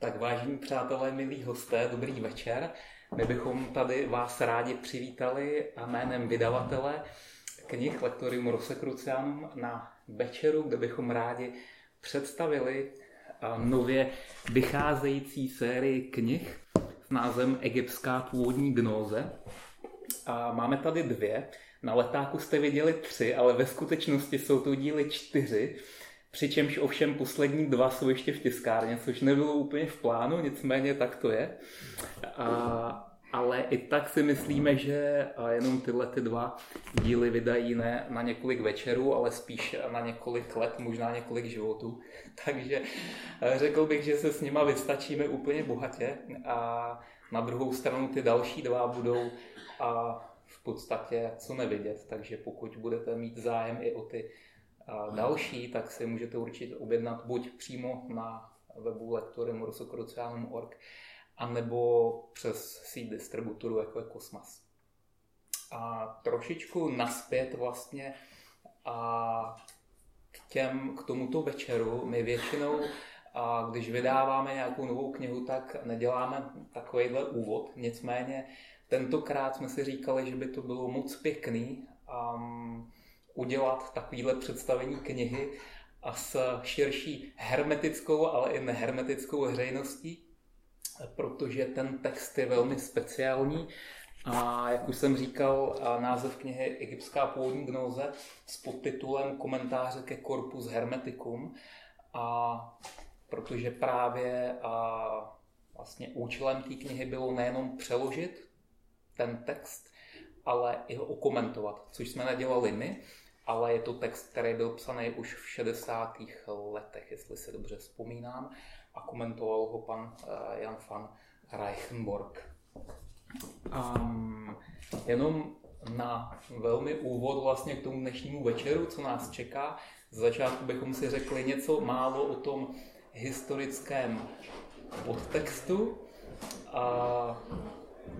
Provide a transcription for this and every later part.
Tak vážení přátelé, milí hosté, dobrý večer. My bychom tady vás rádi přivítali a jménem vydavatele knih Lektorium Rosecrucianum na večeru, kde bychom rádi představili nově vycházející sérii knih s názvem Egyptská původní gnóze. A máme tady dvě. Na letáku jste viděli tři, ale ve skutečnosti jsou to díly čtyři. Přičemž ovšem poslední dva jsou ještě v tiskárně, což nebylo úplně v plánu, nicméně tak to je. A, ale i tak si myslíme, že jenom tyhle ty dva díly vydají ne na několik večerů, ale spíš na několik let, možná několik životů. Takže řekl bych, že se s nima vystačíme úplně bohatě a na druhou stranu ty další dva budou a v podstatě co nevidět, takže pokud budete mít zájem i o ty další, tak si můžete určitě objednat buď přímo na webu lektorium rosocrucianum.org, anebo přes síť distributoru, jako je Kosmas. A trošičku naspět vlastně a k, těm, k tomuto večeru my většinou, a když vydáváme nějakou novou knihu, tak neděláme takovýhle úvod. Nicméně tentokrát jsme si říkali, že by to bylo moc pěkný um, udělat takovýhle představení knihy a s širší hermetickou, ale i nehermetickou veřejností, protože ten text je velmi speciální. A jak už jsem říkal, název knihy Egyptská původní gnóze s podtitulem Komentáře ke Corpus Hermeticum. A protože právě a vlastně účelem té knihy bylo nejenom přeložit ten text, ale i ho okomentovat, což jsme nedělali my, ale je to text, který byl psaný už v 60. letech, jestli se dobře vzpomínám, a komentoval ho pan eh, Jan van Reichenborg. Um, jenom na velmi úvod vlastně k tomu dnešnímu večeru, co nás čeká. Z začátku bychom si řekli něco málo o tom historickém podtextu a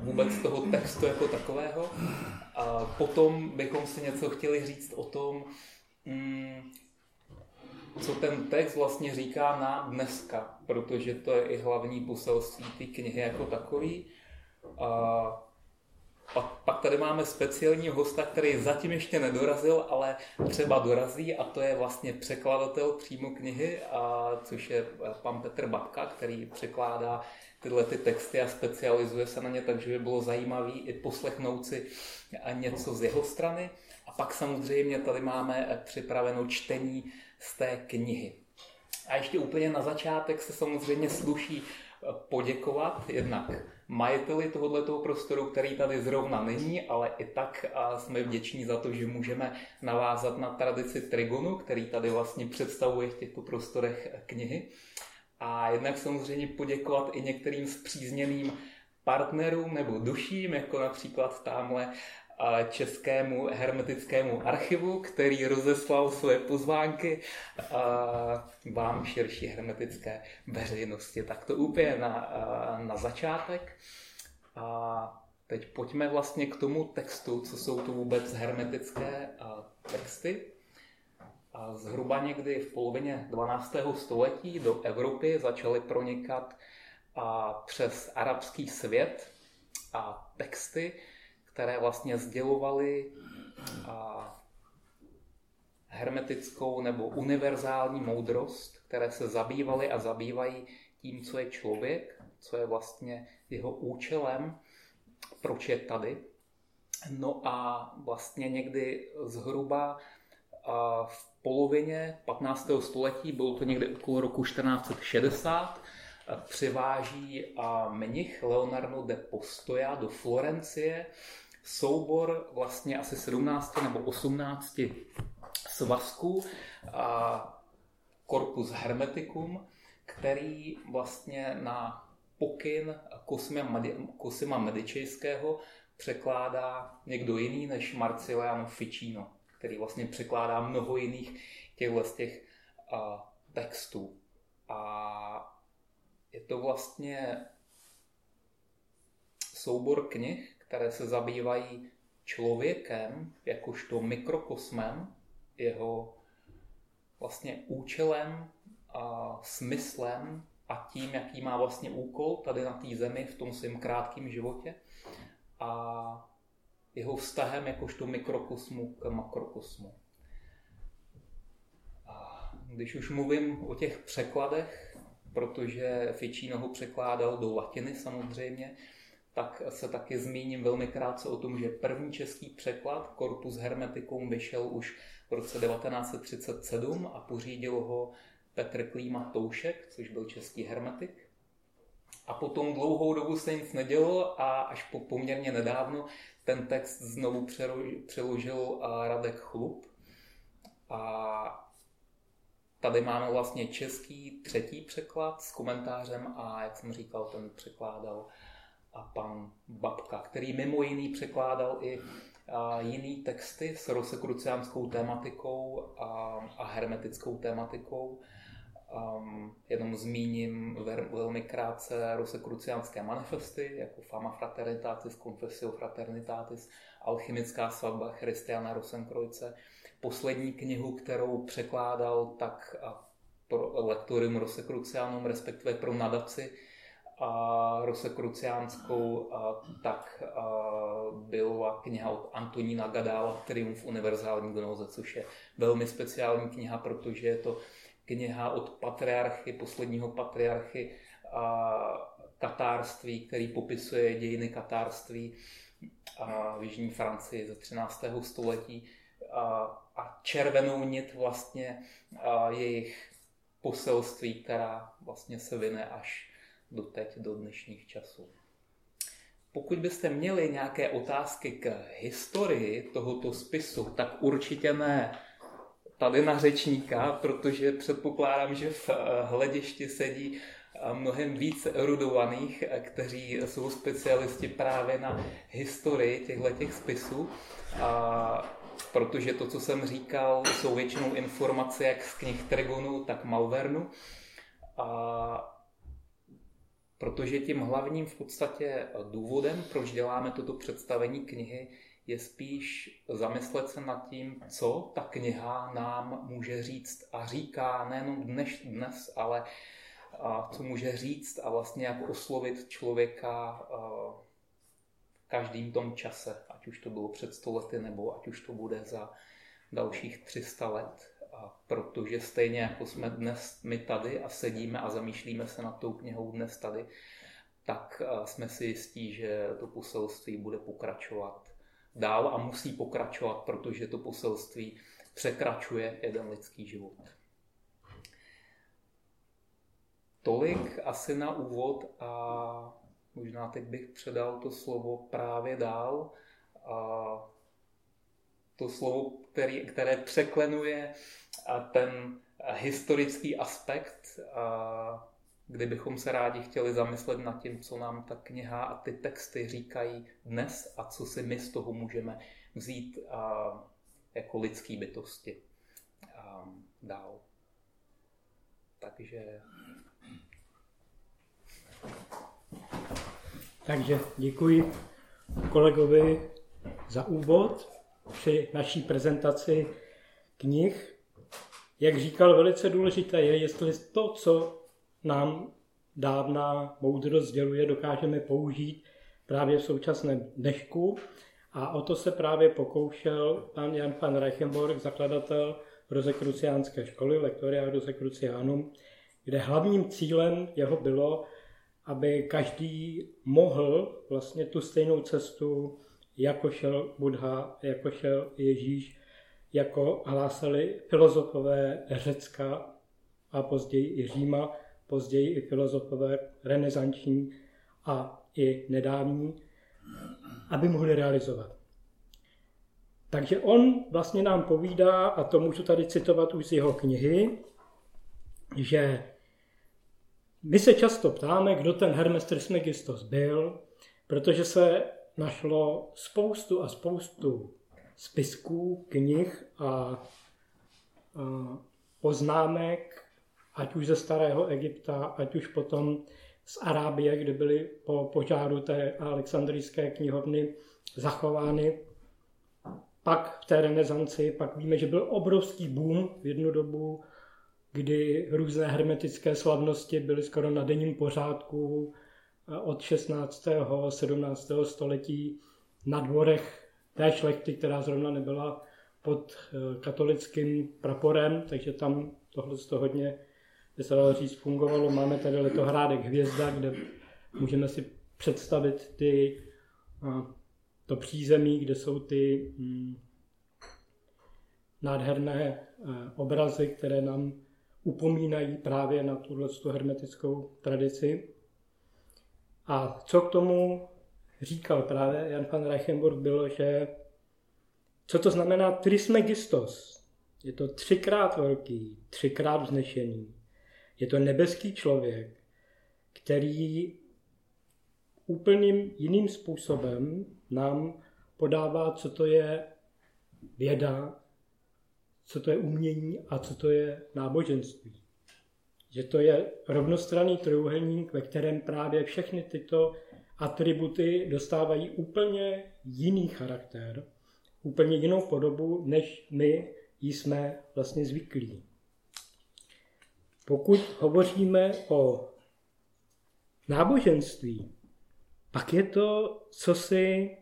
vůbec toho textu jako takového. A potom bychom si něco chtěli říct o tom, mm, co ten text vlastně říká na dneska, protože to je i hlavní poselství té knihy jako takový. A pak, pak tady máme speciálního hosta, který zatím ještě nedorazil, ale třeba dorazí a to je vlastně překladatel přímo knihy, a, což je pan Petr Babka, který překládá tyhle ty texty a specializuje se na ně, takže by bylo zajímavé i poslechnout si něco z jeho strany. A pak samozřejmě tady máme připraveno čtení z té knihy. A ještě úplně na začátek se samozřejmě sluší poděkovat jednak majiteli tohoto prostoru, který tady zrovna není, ale i tak jsme vděční za to, že můžeme navázat na tradici Trigonu, který tady vlastně představuje v těchto prostorech knihy. A jednak samozřejmě poděkovat i některým zpřízněným partnerům nebo duším, jako například tamhle Českému hermetickému archivu, který rozeslal své pozvánky vám širší hermetické veřejnosti. Tak to úplně na, na začátek. A teď pojďme vlastně k tomu textu, co jsou to vůbec hermetické texty. A zhruba někdy v polovině 12. století do Evropy začaly pronikat a přes arabský svět a texty, které vlastně sdělovaly hermetickou nebo univerzální moudrost, které se zabývaly a zabývají tím, co je člověk, co je vlastně jeho účelem, proč je tady. No a vlastně někdy zhruba v polovině 15. století, bylo to někdy okolo roku 1460, přiváží mnich Leonardo de Postoja do Florencie soubor vlastně asi 17 nebo 18 svazků Corpus Hermeticum, který vlastně na pokyn Cosima Medičejského překládá někdo jiný než Marciliano Ficino, který vlastně překládá mnoho jiných těchto z těch textů. A je to vlastně soubor knih, které se zabývají člověkem jakožto mikrokosmem, jeho vlastně účelem a smyslem a tím, jaký má vlastně úkol tady na té zemi v tom svém krátkém životě a jeho vztahem jakožto mikrokosmu k makrokosmu. A když už mluvím o těch překladech, protože Ficino ho překládal do latiny samozřejmě, tak se taky zmíním velmi krátce o tom, že první český překlad Corpus Hermeticum vyšel už v roce 1937 a pořídil ho Petr Klíma Toušek, což byl český hermetik. A potom dlouhou dobu se nic nedělo a až po poměrně nedávno ten text znovu přeložil Radek Chlup. A tady máme vlastně český třetí překlad s komentářem a jak jsem říkal, ten překládal a pan Babka, který mimo jiný překládal i jiný texty s rosekruciánskou tématikou a, a hermetickou tématikou. Um, jenom zmíním velmi krátce rosekruciánské manifesty, jako Fama Fraternitatis, Confessio Fraternitatis, Alchymická svatba Christiana Rosenkrojce. Poslední knihu, kterou překládal tak pro lektorium Rosekruciánum, respektive pro nadaci a Rosekruciánskou, tak byla kniha od Antonína Gadála Triumf univerzální gnoze, což je velmi speciální kniha, protože je to kniha od patriarchy, posledního patriarchy a katárství, který popisuje dějiny katárství a v Jižní Francii ze 13. století a, a červenou nit vlastně a jejich poselství, která vlastně se vyne až do teď, do dnešních časů. Pokud byste měli nějaké otázky k historii tohoto spisu, tak určitě ne tady na řečníka, protože předpokládám, že v eh, hledišti sedí eh, mnohem víc erudovaných, eh, kteří jsou specialisti právě na historii těchto těch spisů. A protože to, co jsem říkal, jsou většinou informace jak z knih Trigonu, tak Malvernu. A protože tím hlavním v podstatě důvodem, proč děláme toto představení knihy, je spíš zamyslet se nad tím, co ta kniha nám může říct a říká nejenom dnes, dnes ale a co může říct a vlastně jak oslovit člověka v každým tom čase, ať už to bylo před stolety nebo ať už to bude za dalších 300 let. A protože stejně jako jsme dnes my tady a sedíme a zamýšlíme se nad tou knihou dnes tady, tak jsme si jistí, že to poselství bude pokračovat dál a musí pokračovat, protože to poselství překračuje jeden lidský život. Tolik asi na úvod a možná teď bych předal to slovo právě dál. A to slovo, který, které překlenuje ten historický aspekt kdybychom se rádi chtěli zamyslet nad tím, co nám ta kniha a ty texty říkají dnes a co si my z toho můžeme vzít a, jako lidský bytosti a, dál. Takže... Takže děkuji kolegovi za úvod při naší prezentaci knih. Jak říkal, velice důležité je, jestli to, co nám dávná moudrost sděluje, dokážeme použít právě v současném dnešku. A o to se právě pokoušel pan Jan van Reichenborg, zakladatel Rozekruciánské školy, Lektoria Rozekruciánum, kde hlavním cílem jeho bylo, aby každý mohl vlastně tu stejnou cestu, jako šel Buddha, jako šel Ježíš, jako hlásali filozofové Řecka a později i Říma, později i filozofové renesanční a i nedávní, aby mohli realizovat. Takže on vlastně nám povídá, a to můžu tady citovat už z jeho knihy, že my se často ptáme, kdo ten Hermes Trismegistos byl, protože se našlo spoustu a spoustu spisků, knih a, a poznámek ať už ze starého Egypta, ať už potom z Arábie, kde byly po požáru té alexandrijské knihovny zachovány. Pak v té renesanci, pak víme, že byl obrovský boom v jednu dobu kdy různé hermetické slavnosti byly skoro na denním pořádku od 16. 17. století na dvorech té šlechty, která zrovna nebyla pod eh, katolickým praporem, takže tam tohle to hodně, by se dalo říct, fungovalo. Máme tady letohrádek Hvězda, kde můžeme si představit ty, to přízemí, kde jsou ty mm, nádherné eh, obrazy, které nám upomínají právě na tuhle hermetickou tradici. A co k tomu říkal právě Jan van Reichenburg, bylo, že co to znamená trismegistos? Je to třikrát velký, třikrát vznešený. Je to nebeský člověk, který úplným jiným způsobem nám podává, co to je věda, co to je umění a co to je náboženství. Že to je rovnostranný trojuhelník, ve kterém právě všechny tyto atributy dostávají úplně jiný charakter, úplně jinou podobu, než my jsme vlastně zvyklí. Pokud hovoříme o náboženství, pak je to, co si,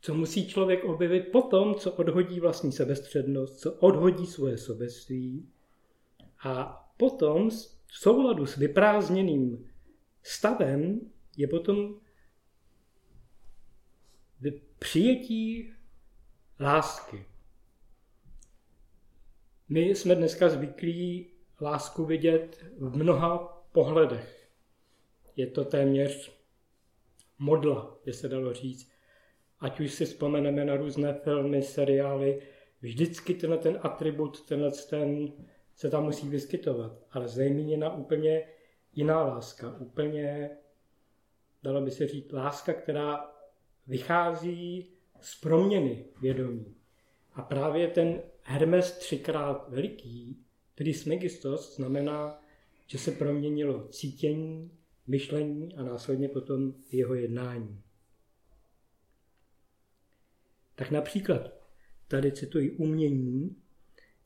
co musí člověk objevit potom, co odhodí vlastní sebestřednost, co odhodí svoje sobectví a potom v souladu s vyprázdněným stavem je potom přijetí lásky. My jsme dneska zvyklí lásku vidět v mnoha pohledech. Je to téměř modla, by se dalo říct. Ať už si vzpomeneme na různé filmy, seriály, vždycky tenhle ten atribut, tenhle ten se tam musí vyskytovat. Ale zejména úplně jiná láska, úplně, dalo by se říct, láska, která vychází z proměny vědomí. A právě ten Hermes třikrát veliký, tedy Smegistos, znamená, že se proměnilo cítění, myšlení a následně potom jeho jednání. Tak například tady cituji umění,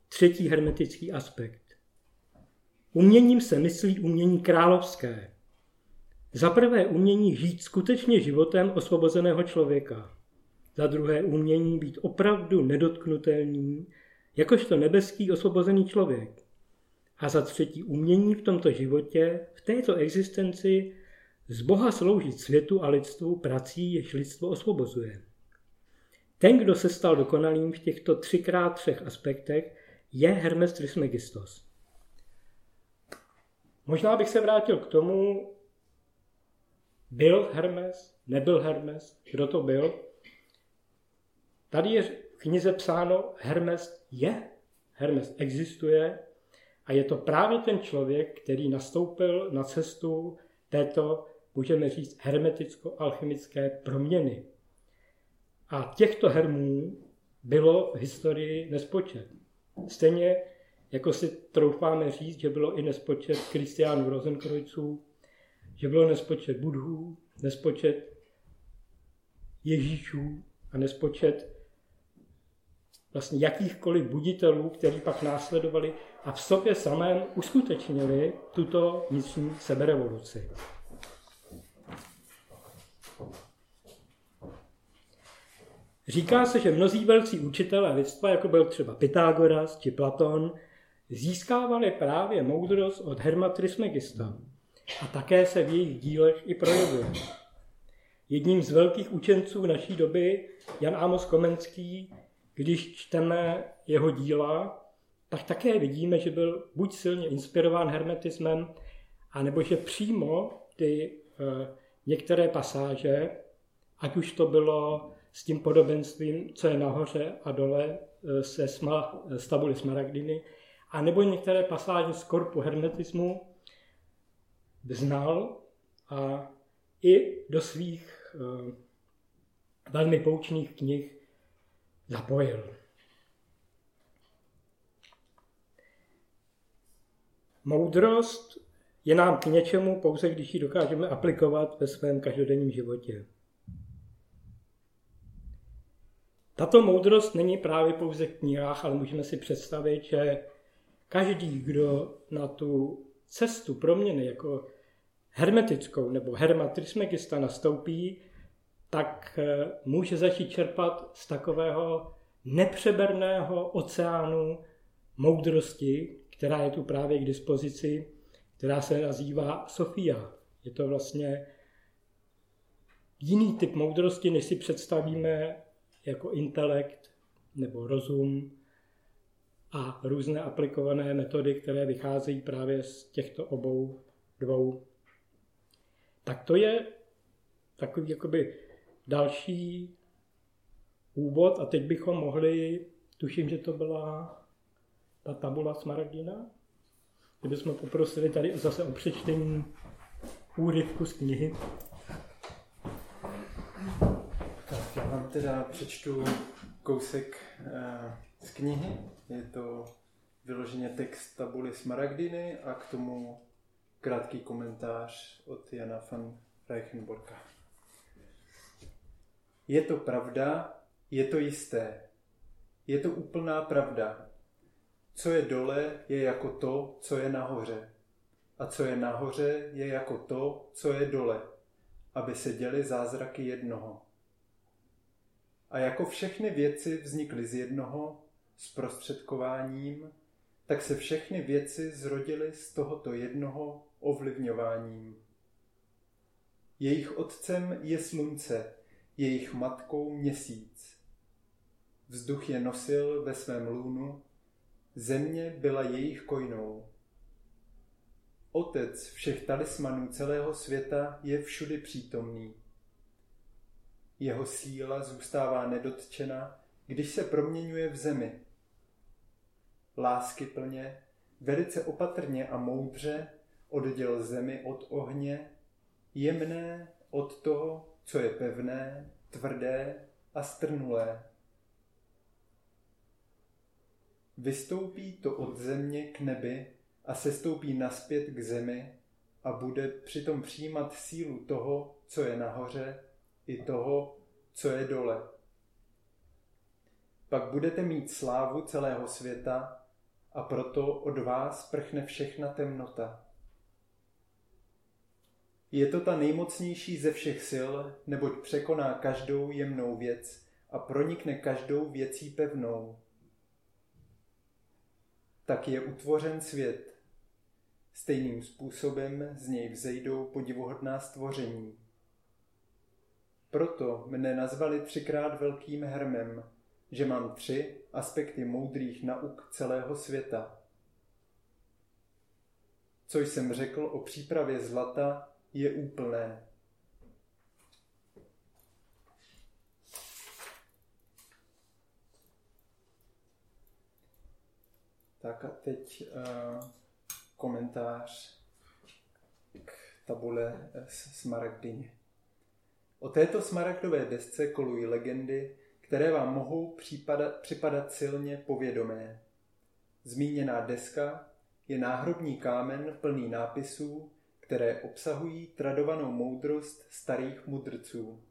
třetí hermetický aspekt. Uměním se myslí umění královské. Za prvé umění žít skutečně životem osvobozeného člověka. Za druhé umění být opravdu nedotknutelný, jakožto nebeský osvobozený člověk a za třetí umění v tomto životě, v této existenci z Boha sloužit světu a lidstvu prací, jež lidstvo osvobozuje. Ten, kdo se stal dokonalým v těchto třikrát třech aspektech, je Hermes Trismegistos. Možná bych se vrátil k tomu, byl Hermes, nebyl Hermes, kdo to byl. Tady je v knize psáno, Hermes je, Hermes existuje, a je to právě ten člověk, který nastoupil na cestu této, můžeme říct, hermeticko-alchemické proměny. A těchto hermů bylo v historii nespočet. Stejně jako si troufáme říct, že bylo i nespočet Kristiánů Rozenkrojců, že bylo nespočet Budhů, nespočet Ježíšů a nespočet vlastně jakýchkoliv buditelů, kteří pak následovali a v sobě samém uskutečnili tuto vnitřní seberevoluci. Říká se, že mnozí velcí učitelé lidstva, jako byl třeba Pythagoras či Platon, získávali právě moudrost od Herma Trismegista a také se v jejich dílech i projevuje. Jedním z velkých učenců naší doby, Jan Amos Komenský, když čteme jeho díla, tak také vidíme, že byl buď silně inspirován hermetismem, anebo že přímo ty e, některé pasáže, ať už to bylo s tím podobenstvím, co je nahoře a dole e, se sma, z tabuly Smaragdiny, anebo některé pasáže z korpu hermetismu znal a i do svých e, velmi poučných knih zapojil. Moudrost je nám k něčemu pouze, když ji dokážeme aplikovat ve svém každodenním životě. Tato moudrost není právě pouze v knihách, ale můžeme si představit, že každý, kdo na tu cestu proměny jako hermetickou nebo herma trismegista nastoupí, tak eh, může začít čerpat z takového nepřeberného oceánu moudrosti, která je tu právě k dispozici, která se nazývá Sofia. Je to vlastně jiný typ moudrosti, než si představíme jako intelekt nebo rozum a různé aplikované metody, které vycházejí právě z těchto obou dvou. Tak to je takový jakoby další úvod a teď bychom mohli, tuším, že to byla ta tabula Smaragdina, kdybychom poprosili tady zase o přečtení úryvku z knihy. Tak já vám teda přečtu kousek eh, z knihy. Je to vyloženě text tabuly Smaragdiny a k tomu krátký komentář od Jana van Reichenborka. Je to pravda, je to jisté. Je to úplná pravda. Co je dole, je jako to, co je nahoře. A co je nahoře, je jako to, co je dole, aby se děly zázraky jednoho. A jako všechny věci vznikly z jednoho, s prostředkováním, tak se všechny věci zrodily z tohoto jednoho ovlivňováním. Jejich otcem je slunce, jejich matkou měsíc. Vzduch je nosil ve svém lůnu, země byla jejich kojnou. Otec všech talismanů celého světa je všudy přítomný. Jeho síla zůstává nedotčena, když se proměňuje v zemi. Lásky plně, velice opatrně a moudře odděl zemi od ohně, jemné od toho, co je pevné, tvrdé a strnulé. Vystoupí to od země k nebi a sestoupí naspět k zemi a bude přitom přijímat sílu toho, co je nahoře, i toho, co je dole. Pak budete mít slávu celého světa a proto od vás prchne všechna temnota. Je to ta nejmocnější ze všech sil, neboť překoná každou jemnou věc a pronikne každou věcí pevnou. Tak je utvořen svět. Stejným způsobem z něj vzejdou podivuhodná stvoření. Proto mne nazvali třikrát velkým hermem, že mám tři aspekty moudrých nauk celého světa. Co jsem řekl o přípravě zlata, je úplné. Tak a teď uh, komentář k tabule Smaragdině. O této smaragdové desce kolují legendy, které vám mohou připadat, připadat silně povědomé. Zmíněná deska je náhrobní kámen plný nápisů, které obsahují tradovanou moudrost starých mudrců.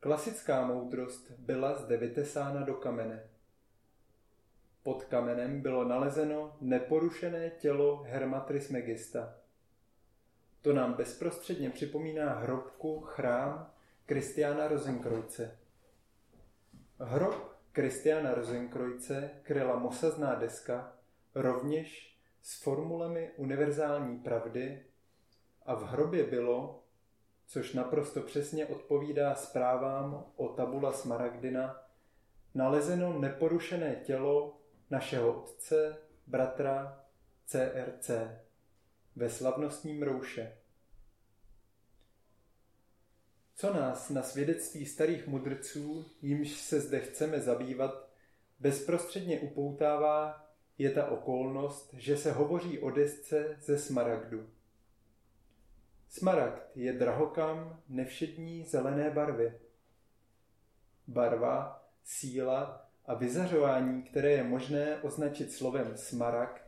Klasická moudrost byla zde vytesána do kamene. Pod kamenem bylo nalezeno neporušené tělo Herma Trismegista. To nám bezprostředně připomíná hrobku chrám Kristiána Rosenkrojce. Hrob Kristiana Rosenkrojce kryla mosazná deska, rovněž s formulemi univerzální pravdy a v hrobě bylo, což naprosto přesně odpovídá zprávám o tabula Smaragdina, nalezeno neporušené tělo našeho otce, bratra CRC ve slavnostním rouše. Co nás na svědectví starých mudrců, jimž se zde chceme zabývat, bezprostředně upoutává, je ta okolnost, že se hovoří o desce ze smaragdu. Smaragd je drahokam nevšední zelené barvy. Barva, síla a vyzařování, které je možné označit slovem smaragd,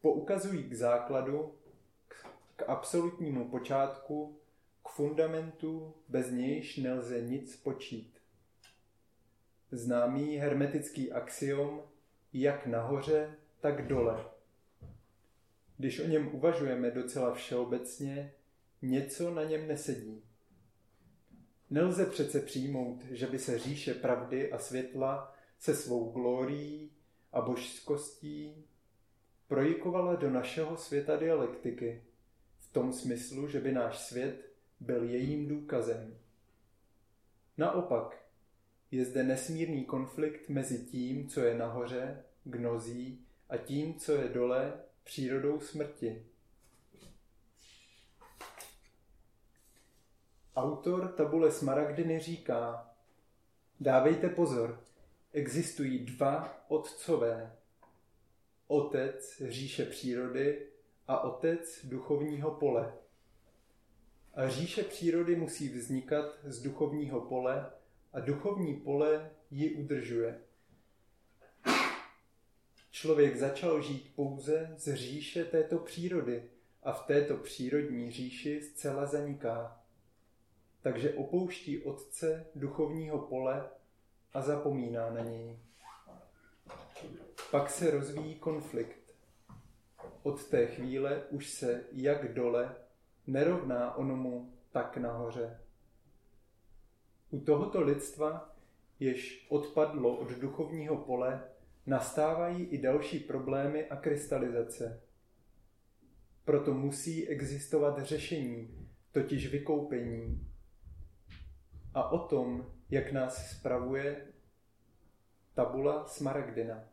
poukazují k základu, k absolutnímu počátku k fundamentu, bez nějž nelze nic počít. Známý hermetický axiom jak nahoře, tak dole. Když o něm uvažujeme docela všeobecně, něco na něm nesedí. Nelze přece přijmout, že by se říše pravdy a světla se svou glórií a božskostí projikovala do našeho světa dialektiky, v tom smyslu, že by náš svět byl jejím důkazem. Naopak, je zde nesmírný konflikt mezi tím, co je nahoře, gnozí, a tím, co je dole, přírodou smrti. Autor tabule Smaragdiny říká, dávejte pozor, existují dva otcové. Otec říše přírody a otec duchovního pole. A říše přírody musí vznikat z duchovního pole a duchovní pole ji udržuje. Člověk začal žít pouze z říše této přírody a v této přírodní říši zcela zaniká. Takže opouští otce duchovního pole a zapomíná na něj. Pak se rozvíjí konflikt. Od té chvíle už se jak dole nerovná onomu tak nahoře. U tohoto lidstva, jež odpadlo od duchovního pole, nastávají i další problémy a krystalizace. Proto musí existovat řešení, totiž vykoupení. A o tom, jak nás spravuje tabula Smaragdina.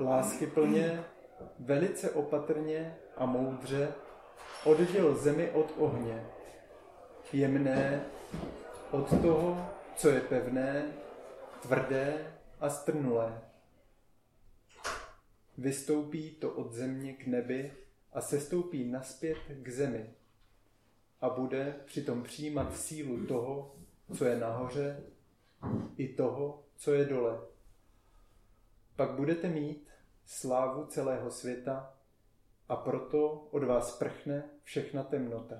Lásky plně, velice opatrně a moudře odděl zemi od ohně, jemné od toho, co je pevné, tvrdé a strnulé. Vystoupí to od země k nebi a sestoupí naspět k zemi a bude přitom přijímat sílu toho, co je nahoře, i toho, co je dole. Pak budete mít slávu celého světa a proto od vás prchne všechna temnota.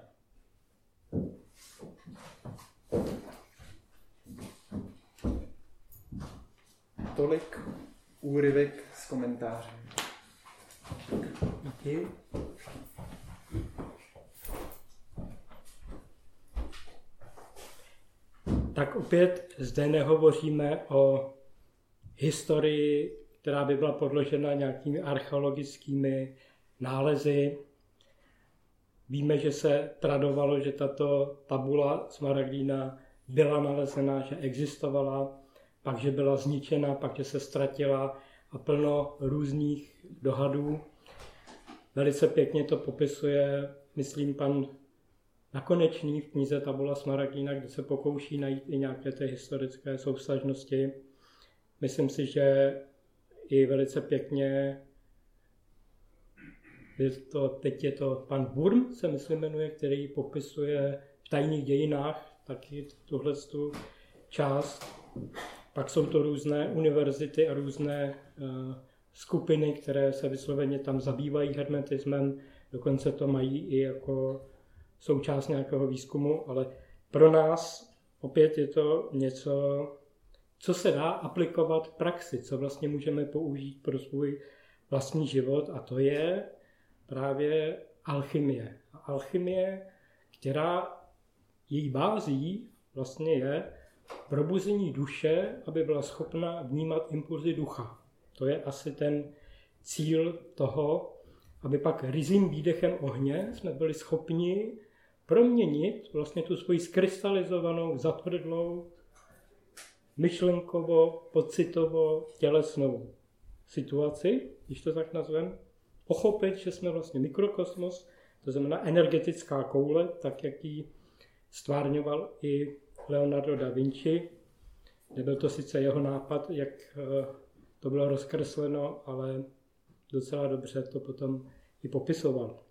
Tolik úryvek s komentářem. Díky. Tak opět zde nehovoříme o historii, která by byla podložena nějakými archeologickými nálezy. Víme, že se tradovalo, že tato tabula Smaragdína byla nalezena, že existovala, pak, že byla zničena, pak, že se ztratila a plno různých dohadů. Velice pěkně to popisuje, myslím, pan Nakonečný v knize Tabula Smaragdina, kde se pokouší najít i nějaké ty historické soustažnosti. Myslím si, že i velice pěkně je to, teď je to pan Burm, se myslím jmenuje, který popisuje v tajných dějinách taky tuhle část. Pak jsou to různé univerzity a různé uh, skupiny, které se vysloveně tam zabývají hermetismem, dokonce to mají i jako součást nějakého výzkumu, ale pro nás opět je to něco, co se dá aplikovat v praxi, co vlastně můžeme použít pro svůj vlastní život a to je právě alchymie. A alchymie, která její bází vlastně je probuzení duše, aby byla schopna vnímat impulzy ducha. To je asi ten cíl toho, aby pak rizím výdechem ohně jsme byli schopni proměnit vlastně tu svoji skrystalizovanou, zatvrdlou, myšlenkovo, pocitovo, tělesnou situaci, když to tak nazvem, pochopit, že jsme vlastně mikrokosmos, to znamená energetická koule, tak jak ji stvárňoval i Leonardo da Vinci. Nebyl to sice jeho nápad, jak eh, to bylo rozkresleno, ale docela dobře to potom i popisoval.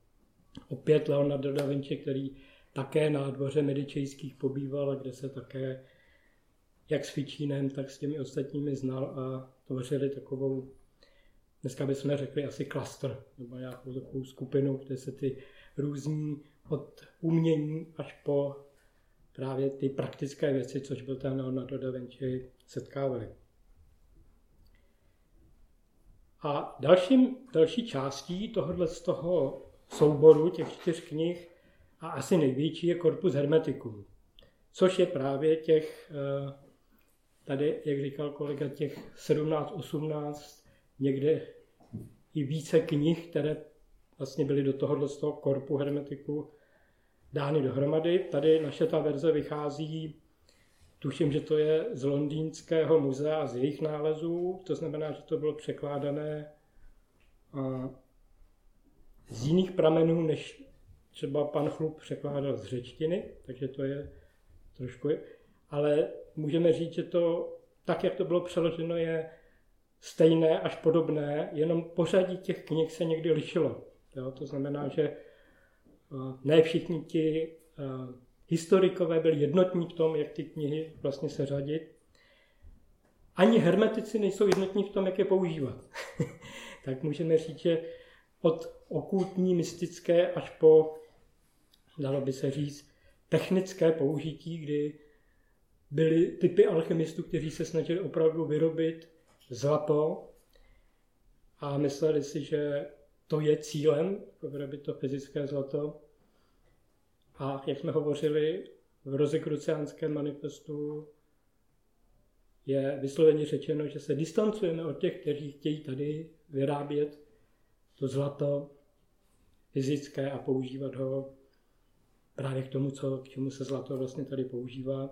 Opět Leonardo da Vinci, který také na dvoře medičejských pobýval, kde se také jak s Fičínem, tak s těmi ostatními znal a tvořili takovou, dneska bychom řekli asi klastr, nebo nějakou takovou skupinu, kde se ty různí od umění až po právě ty praktické věci, což byl ten Leonardo da Vinci, setkávali. A dalším, další částí tohohle z toho souboru těch čtyř knih a asi největší je Corpus Hermeticum, což je právě těch, eh, tady, jak říkal kolega, těch 17, 18, někde i více knih, které vlastně byly do tohohle z toho korpu hermetiku dány dohromady. Tady naše ta verze vychází, tuším, že to je z londýnského muzea z jejich nálezů, to znamená, že to bylo překládané z jiných pramenů, než třeba pan Chlup překládal z řečtiny, takže to je trošku... Ale můžeme říct, že to, tak jak to bylo přeloženo, je stejné až podobné, jenom pořadí těch knih se někdy lišilo. Jo? To znamená, že eh, ne všichni ti uh, historikové byli jednotní v tom, jak ty knihy vlastně seřadit. Ani hermetici nejsou jednotní v tom, jak je používat. tak můžeme říct, že od okultní, mystické až po, dalo by se říct, technické použití, kdy byly typy alchymistů, kteří se snažili opravdu vyrobit zlato a mysleli si, že to je cílem, vyrobit to fyzické zlato. A jak jsme hovořili v rozekruciánském manifestu, je vysloveně řečeno, že se distancujeme od těch, kteří chtějí tady vyrábět to zlato fyzické a používat ho právě k tomu, co, k čemu se zlato vlastně tady používá.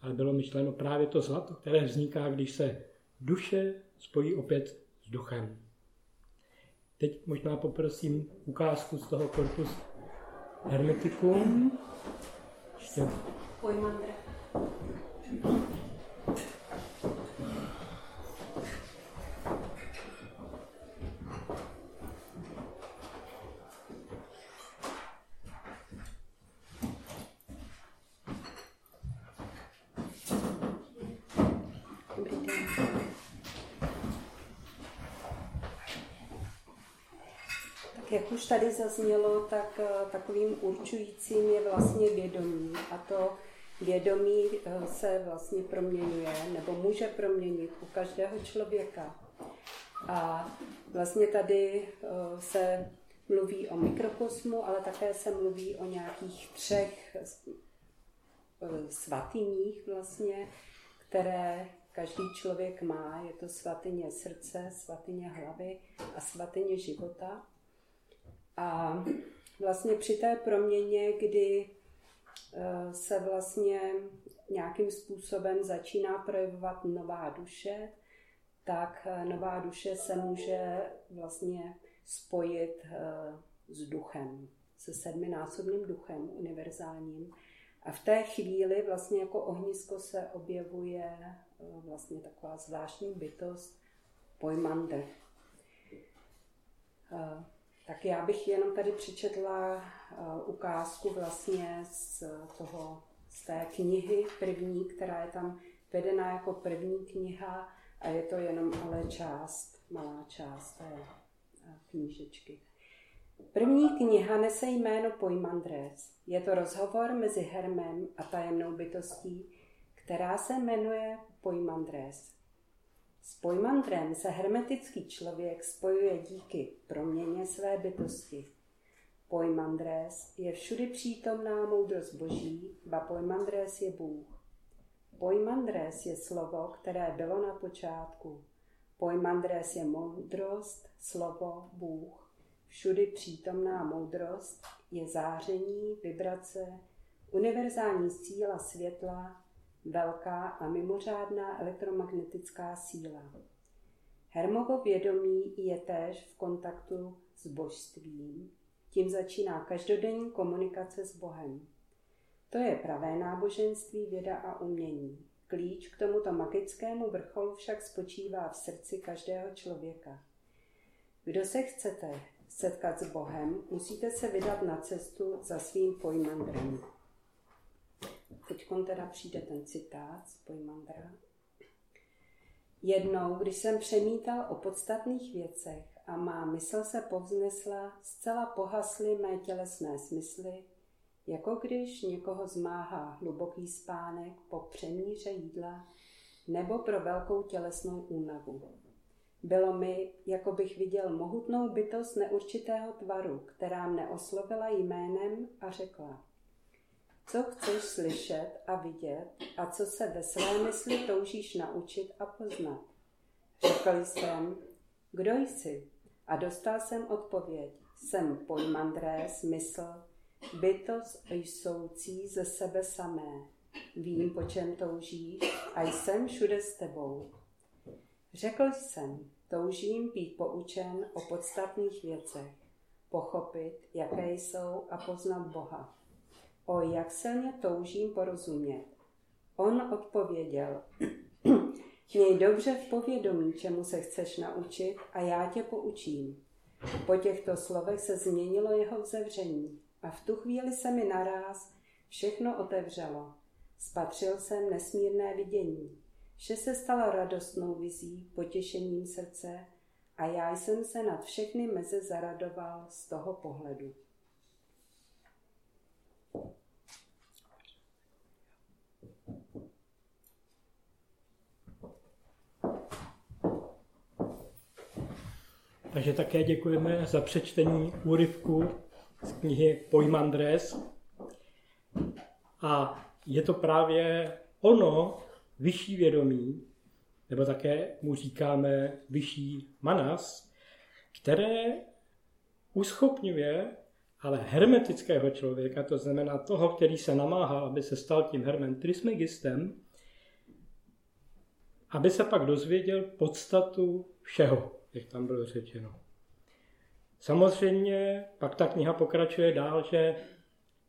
Ale bylo myšleno právě to zlato, které vzniká, když se duše spojí opět s duchem. Teď možná poprosím ukázku z toho korpus hermeticum. Ještě. Pojmandre. Jak už tady zaznělo, tak eh, takovým určujícím je vlastně vědomí. A to vědomí eh, se vlastně proměňuje nebo může proměnit u každého člověka. A vlastně tady eh, se mluví o mikrokosmu, ale také se mluví o nějakých třech svatyních vlastně, které každý člověk má. Je to svatyně srdce, svatyně hlavy a svatyně života. A vlastně při té proměně, kdy eh, se vlastně nějakým způsobem začíná projevovat nová duše, tak eh, nová duše se může vlastně spojit eh, s duchem, se sedminásobným duchem univerzálním. A v té chvíli vlastně jako ohnisko se objevuje vlastně taková zvláštní bytost Pojmander. Tak já bych jenom tady přečetla uh, ukázku vlastně z toho, z té knihy první, která je tam vedená jako první kniha a je to jenom ale část, malá část té uh, knížečky. První kniha nese jméno Poimandres. Je to rozhovor mezi Hermem a tajemnou bytostí, která se jmenuje Poimandres. S pojmandrem se hermetický člověk spojuje díky proměně své bytosti. Pojmandres je všudy přítomná moudrost boží, ba pojmandres je Bůh. Pojmandres je slovo, které bylo na počátku. Pojmandres je moudrost, slovo, Bůh. Všudy přítomná moudrost je záření, vibrace, univerzální síla světla, velká a mimořádná elektromagnetická síla. Hermovo vědomí je též v kontaktu s božstvím. Tím začíná každodenní komunikace s Bohem. To je pravé náboženství, věda a umění. Klíč k tomuto magickému vrcholu však spočívá v srdci každého člověka. Kdo se chcete setkat s Bohem, musíte se vydat na cestu za svým pojmandrem. Teď teda přijde ten citát z Pojmandra. Jednou, když jsem přemítal o podstatných věcech a má mysl se povznesla, zcela pohasly mé tělesné smysly, jako když někoho zmáhá hluboký spánek po přemíře jídla nebo pro velkou tělesnou únavu. Bylo mi, jako bych viděl mohutnou bytost neurčitého tvaru, která mne oslovila jménem a řekla. Co chceš slyšet a vidět a co se ve své mysli toužíš naučit a poznat? Řekl jsem, kdo jsi? A dostal jsem odpověď. Jsem pojmandré, smysl, bytost jsoucí ze sebe samé. Vím, po čem toužíš a jsem všude s tebou. Řekl jsem, toužím být poučen o podstatných věcech, pochopit, jaké jsou a poznat Boha. O jak silně toužím porozumět. On odpověděl, měj dobře v povědomí, čemu se chceš naučit a já tě poučím. Po těchto slovech se změnilo jeho vzevření a v tu chvíli se mi naráz všechno otevřelo. Spatřil jsem nesmírné vidění. Vše se stalo radostnou vizí, potěšením srdce a já jsem se nad všechny meze zaradoval z toho pohledu. Takže také děkujeme za přečtení úryvku z knihy Pojmandres. A je to právě ono, vyšší vědomí, nebo také mu říkáme vyšší manas, které uschopňuje ale hermetického člověka, to znamená toho, který se namáhá, aby se stal tím hermen trismegistem, aby se pak dozvěděl podstatu všeho, jak tam bylo řečeno. Samozřejmě pak ta kniha pokračuje dál, že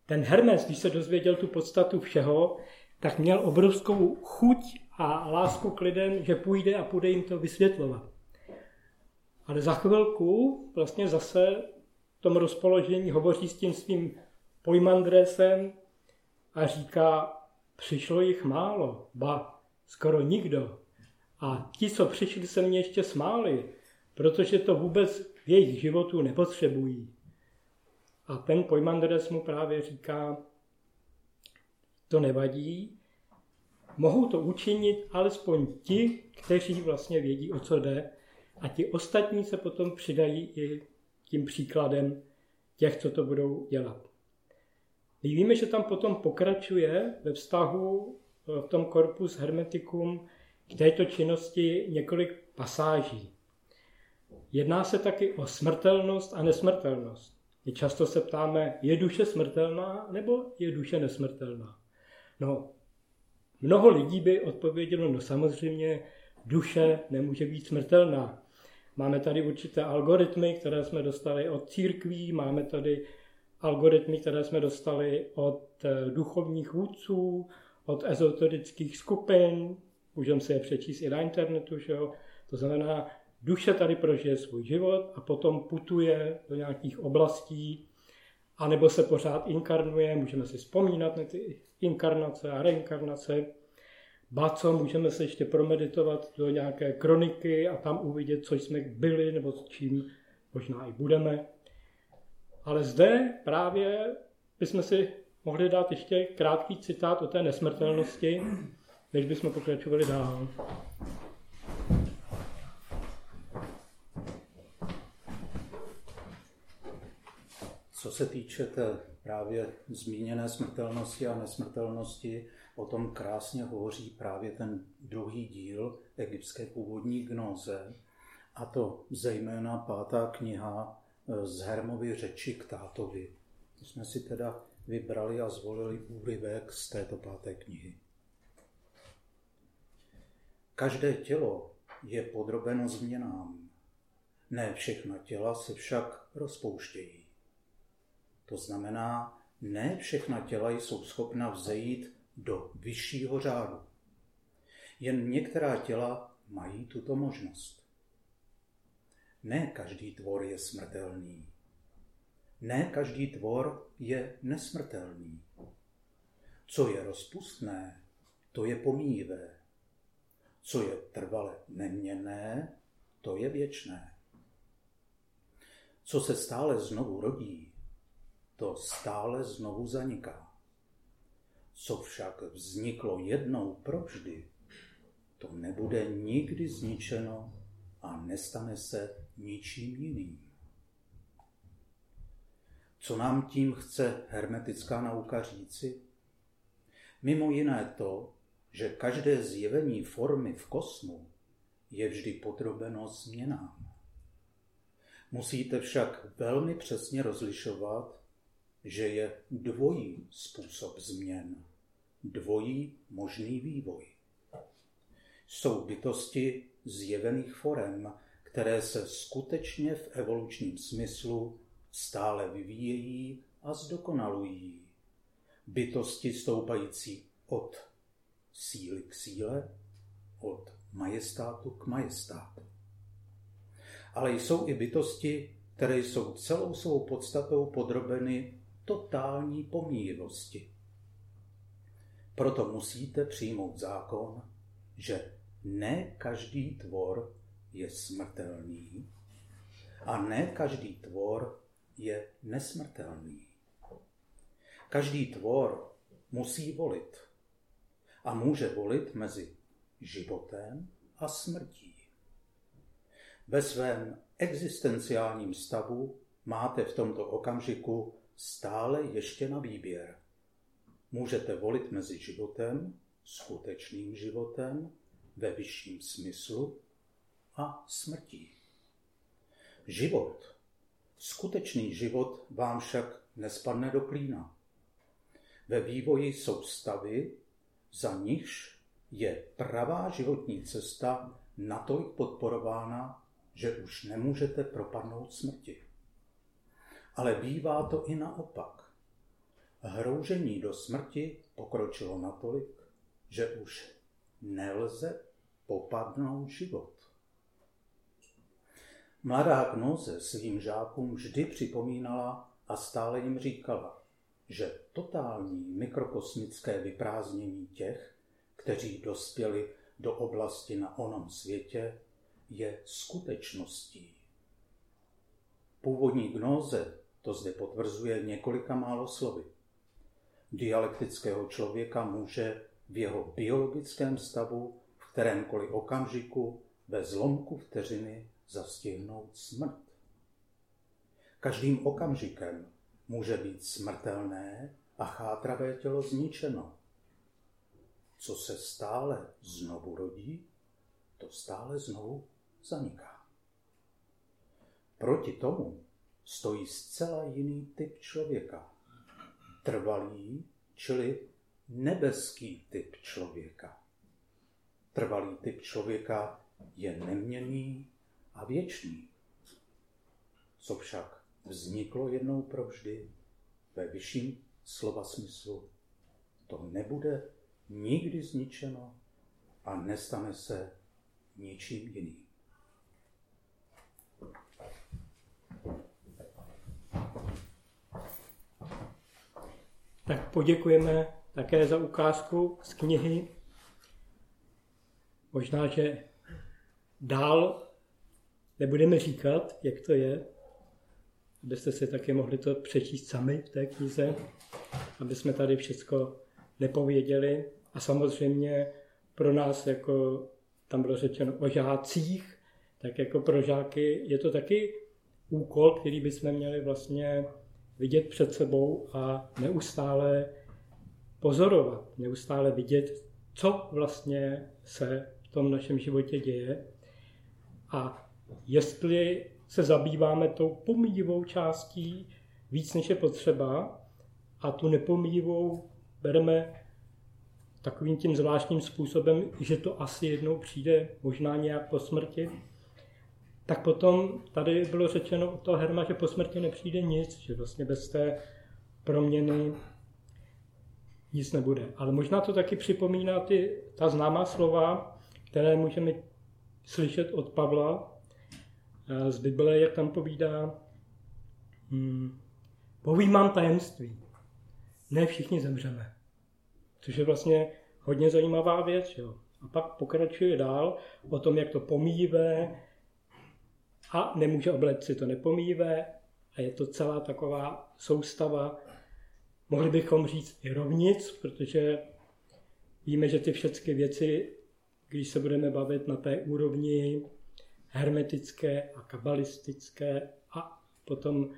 ten Hermes, když se dozvěděl tu podstatu všeho, tak měl obrovskou chuť a lásku k lidem, že půjde a půjde jim to vysvětlovat. Ale za chvilku vlastně zase v tom rozpoložení hovoří s tím svým pojmandresem a říká, přišlo jich málo, ba, skoro nikdo. A ti, co přišli, se mě ještě smáli, protože to vůbec v jejich životu nepotřebují. A ten pojmandres mu právě říká, to nevadí, mohou to učinit alespoň ti, kteří vlastně vědí, o co jde, a ti ostatní se potom přidají i tím příkladem těch, co to budou dělat. My víme, že tam potom pokračuje ve vztahu v tom korpus hermeticum k této činnosti několik pasáží. Jedná se taky o smrtelnost a nesmrtelnost. My často se ptáme, je duše smrtelná nebo je duše nesmrtelná? No, mnoho lidí by odpovědělo, no samozřejmě duše nemůže být smrtelná. Máme tady určité algoritmy, které jsme dostali od církví, máme tady algoritmy, které jsme dostali od eh, duchovních vůdců, od ezoterických skupin, můžeme si je přečíst i na internetu, že jo? To znamená, duše tady prožije svůj život a potom putuje do nějakých oblastí, anebo se pořád inkarnuje, můžeme si vzpomínat na ty inkarnace a reinkarnace. Ba co, můžeme se ještě promeditovat do nějaké kroniky a tam uvidět, co jsme byli nebo s čím možná i budeme. Ale zde právě bychom si mohli dát ještě krátký citát o té nesmrtelnosti, než bychom pokračovali dál. Co se týče té právě zmíněné smrtelnosti a nesmrtelnosti, o tom krásně hovoří právě ten druhý díl egyptské původní gnoze, a to zejména pátá kniha e, z Hermovy řeči k tátovi. To jsme si teda vybrali a zvolili úryvek z této páté knihy. Každé tělo je podrobeno změnám. Ne všechna těla se však rozpouštějí. To znamená, ne všechna těla jsou schopna vzejít do vyššího řádu. Jen některá těla mají tuto možnost. Ne každý tvor je smrtelný. Ne každý tvor je nesmrtelný. Co je rozpustné, to je pomíjivé. Co je trvale neměné, to je věčné. Co se stále znovu rodí, to stále znovu zaniká. Co však vzniklo jednou provždy, to nebude nikdy zničeno a nestane se ničím jiným. Co nám tím chce hermetická nauka říci? Mimo jiné to, že každé zjevení formy v kosmu je vždy podrobeno změnám. Musíte však velmi přesně rozlišovat, že je dvojí způsob změn, dvojí možný vývoj. Jsou bytosti zjevených forem, které se skutečně v evolučním smyslu stále vyvíjejí a zdokonalují. Bytosti stoupající od síly k síle, od majestátu k majestátu. Ale jsou i bytosti, které jsou celou svou podstatou podrobeny totální pomíjivosti. Proto musíte přijmout zákon, že ne každý tvor je smrtelný a ne každý tvor je nesmrtelný. Každý tvor musí volit a může volit mezi životem a smrtí. Ve svém existenciálním stavu máte v tomto okamžiku stále ještě na výběr. Můžete volit mezi životem, skutečným životem, ve vyšším smyslu a smrtí. Život, skutečný život vám však nespadne do klína. Ve vývoji jsou stavy, za nichž je pravá životní cesta natolik podporována, že už nemůžete propadnout smrti. Ale bývá to i naopak. Hroužení do smrti pokročilo natolik, že už nelze popadnout život. Mladá Gnoze svým žákům vždy připomínala a stále jim říkala, že totální mikrokosmické vyprázdnění těch, kteří dospěli do oblasti na onom světě, je skutečností. Původní gnóze to zde potvrzuje několika málo slovy. Dialektického člověka může v jeho biologickém stavu v kterémkoliv okamžiku ve zlomku vteřiny zastihnout smrt. Každým okamžikem může být smrtelné a chátravé tělo zničeno. Co se stále znovu rodí, to stále znovu zaniká. Proti tomu stojí zcela jiný typ člověka. Trvalý, čili nebeský typ člověka. Trvalý typ člověka je neměný a věčný. Co však vzniklo jednou provždy ve vyšším slova smyslu, to nebude nikdy zničeno a nestane se ničím jiným. Tak poděkujeme také za ukázku z knihy. Možná, že dál nebudeme říkat, jak to je, abyste si taky mohli to přečíst sami v té knize, aby jsme tady všechno nepověděli. A samozřejmě pro nás, jako tam bylo řečeno o žácích, tak jako pro žáky je to taky úkol, který bychom měli vlastně vidět před sebou a neustále pozorovat, neustále vidět, co vlastně se v tom našem životě děje. A jestli se zabýváme tou pomíjivou částí víc, než je potřeba, a tu nepomíjivou bereme takovým tím zvláštním způsobem, že to asi jednou přijde, možná nějak po smrti, tak potom tady bylo řečeno o toho Herma, že po smrti nepřijde nic, že vlastně bez té proměny nic nebude. Ale možná to taky připomíná ty, ta známá slova, které můžeme slyšet od Pavla eh, z Bible, jak tam povídá, hmm, povím vám tajemství, ne všichni zemřeme. Což je vlastně hodně zajímavá věc. Jo. A pak pokračuje dál o tom, jak to pomíjivé a nemůže oblet si to nepomíjivé a je to celá taková soustava. Mohli bychom říct i rovnic, protože víme, že ty všechny věci, když se budeme bavit na té úrovni hermetické a kabalistické a potom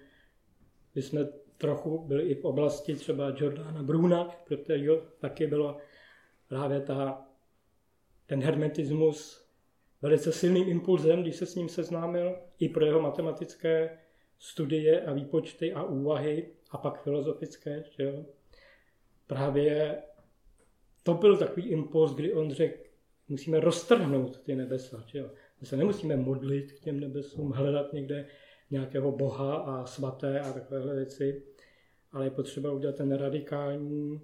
bychom trochu byli i v oblasti třeba Jordana Bruna, protože taky bylo právě ta, ten hermetismus velice silným impulzem, když se s ním seznámil, i pro jeho matematické studie a výpočty a úvahy a pak filozofické. Že jo? Právě to byl takový impuls, kdy on řekl, musíme roztrhnout ty nebesa. Že jo? My se nemusíme modlit k těm nebesům, hledat někde nějakého boha a svaté a takovéhle věci, ale je potřeba udělat ten radikální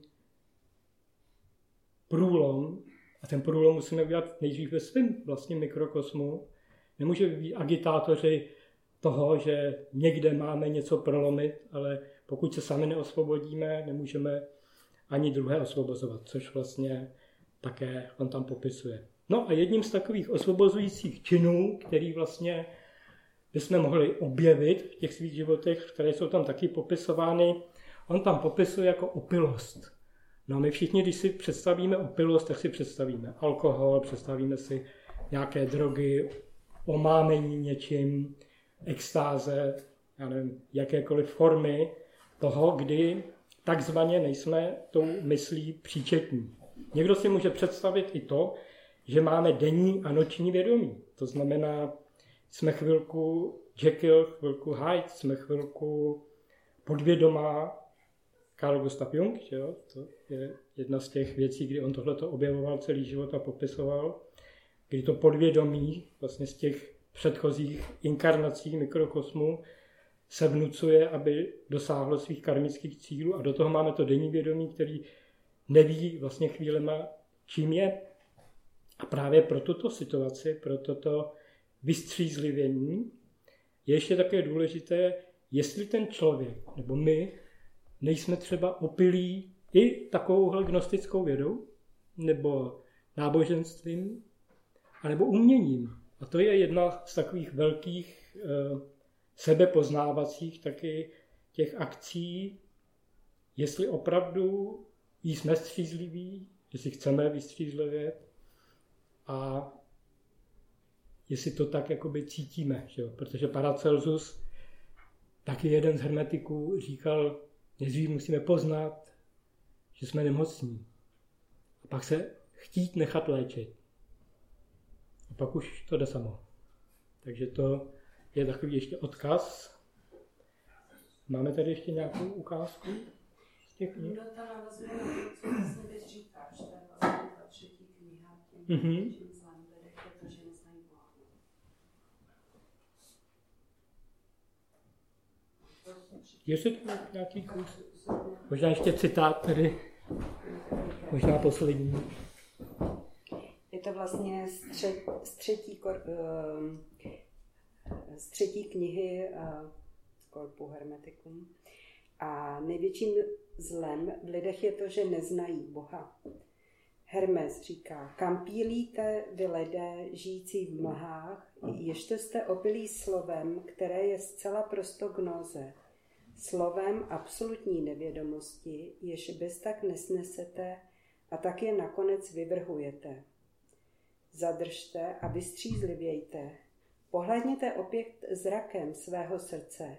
průlom a ten průlom musíme udělat nejdřív ve svém vlastním mikrokosmu. Nemůže být agitátoři toho, že někde máme něco prolomit, ale pokud se sami neosvobodíme, nemůžeme ani druhé osvobozovat, což vlastně také on tam popisuje. No a jedním z takových osvobozujících činů, který vlastně bychom mohli objevit v těch svých životech, které jsou tam taky popisovány, on tam popisuje jako opilost. No a my všichni, když si představíme opilost, tak si představíme alkohol, představíme si nějaké drogy, omámení něčím, extáze, já nevím, jakékoliv formy toho, kdy takzvaně nejsme tou myslí příčetní. Někdo si může představit i to, že máme denní a noční vědomí. To znamená, jsme chvilku Jekyll, chvilku Hyde, jsme chvilku podvědomá Carl Gustav Jung, že jo? to je jedna z těch věcí, kdy on tohleto objevoval celý život a popisoval, kdy to podvědomí vlastně z těch předchozích inkarnací mikrokosmu se vnucuje, aby dosáhlo svých karmických cílů a do toho máme to denní vědomí, který neví vlastně chvílema, čím je. A právě pro tuto situaci, pro toto vystřízlivění je ještě také důležité, jestli ten člověk nebo my nejsme třeba opilí i takovouhle gnostickou vědou, nebo náboženstvím, anebo uměním. A to je jedna z takových velkých e, sebepoznávacích taky těch akcí, jestli opravdu jsme střízliví, jestli chceme vystřízlivět a jestli to tak jakoby cítíme. Že jo? Protože Paracelsus, taky jeden z hermetiků, říkal, nejdřív musíme poznat, že jsme nemocní. A pak se chtít nechat léčit. A pak už to jde samo. Takže to je takový ještě odkaz. Máme tady ještě nějakou ukázku z těch knih? to, co vlastně teď říkáš, to je vlastně ta třetí kniha, tím mm-hmm. Jestli to nějaký kus? Možná ještě citát tedy, možná poslední. Je to vlastně z, tři, z, třetí, kor, ehm, z třetí knihy Corpu Hermeticum. A největším zlem v lidech je to, že neznají Boha. Hermes říká, kam pílíte vy lidé žijící v mlhách, ještě jste opilí slovem, které je zcela prosto gnoze slovem absolutní nevědomosti, jež bez tak nesnesete a tak je nakonec vyvrhujete. Zadržte a vystřízlivějte. Pohledněte opět zrakem svého srdce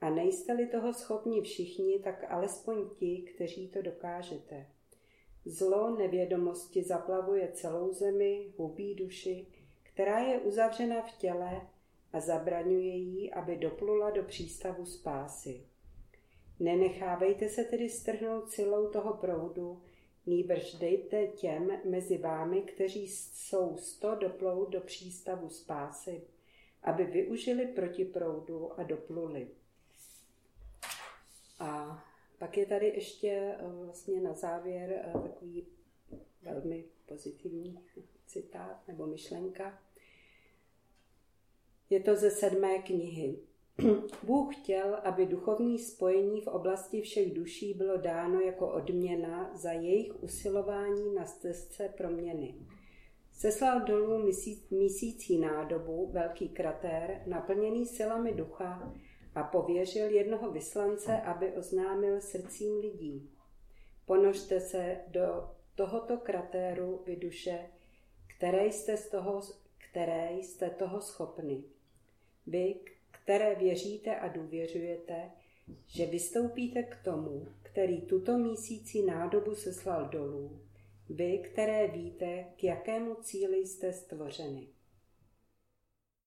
a nejste-li toho schopni všichni, tak alespoň ti, kteří to dokážete. Zlo nevědomosti zaplavuje celou zemi, hubí duši, která je uzavřena v těle a zabraňuje jí, aby doplula do přístavu spásy. Nenechávejte se tedy strhnout silou toho proudu, nýbrž dejte těm mezi vámi, kteří jsou sto doplout do přístavu spásy, aby využili proti proudu a dopluli. A pak je tady ještě eh, vlastně na závěr eh, takový velmi pozitivní citát nebo myšlenka. Je to ze sedmé knihy. Bůh chtěl, aby duchovní spojení v oblasti všech duší bylo dáno jako odměna za jejich usilování na stezce proměny. Seslal dolů mísící nádobu, velký kratér, naplněný silami ducha a pověřil jednoho vyslance, aby oznámil srdcím lidí. Ponožte se do tohoto kratéru, vy duše, které jste z toho které jste toho schopny. Vy, které věříte a důvěřujete, že vystoupíte k tomu, který tuto mísící nádobu seslal dolů, vy, které víte, k jakému cíli jste stvořeny.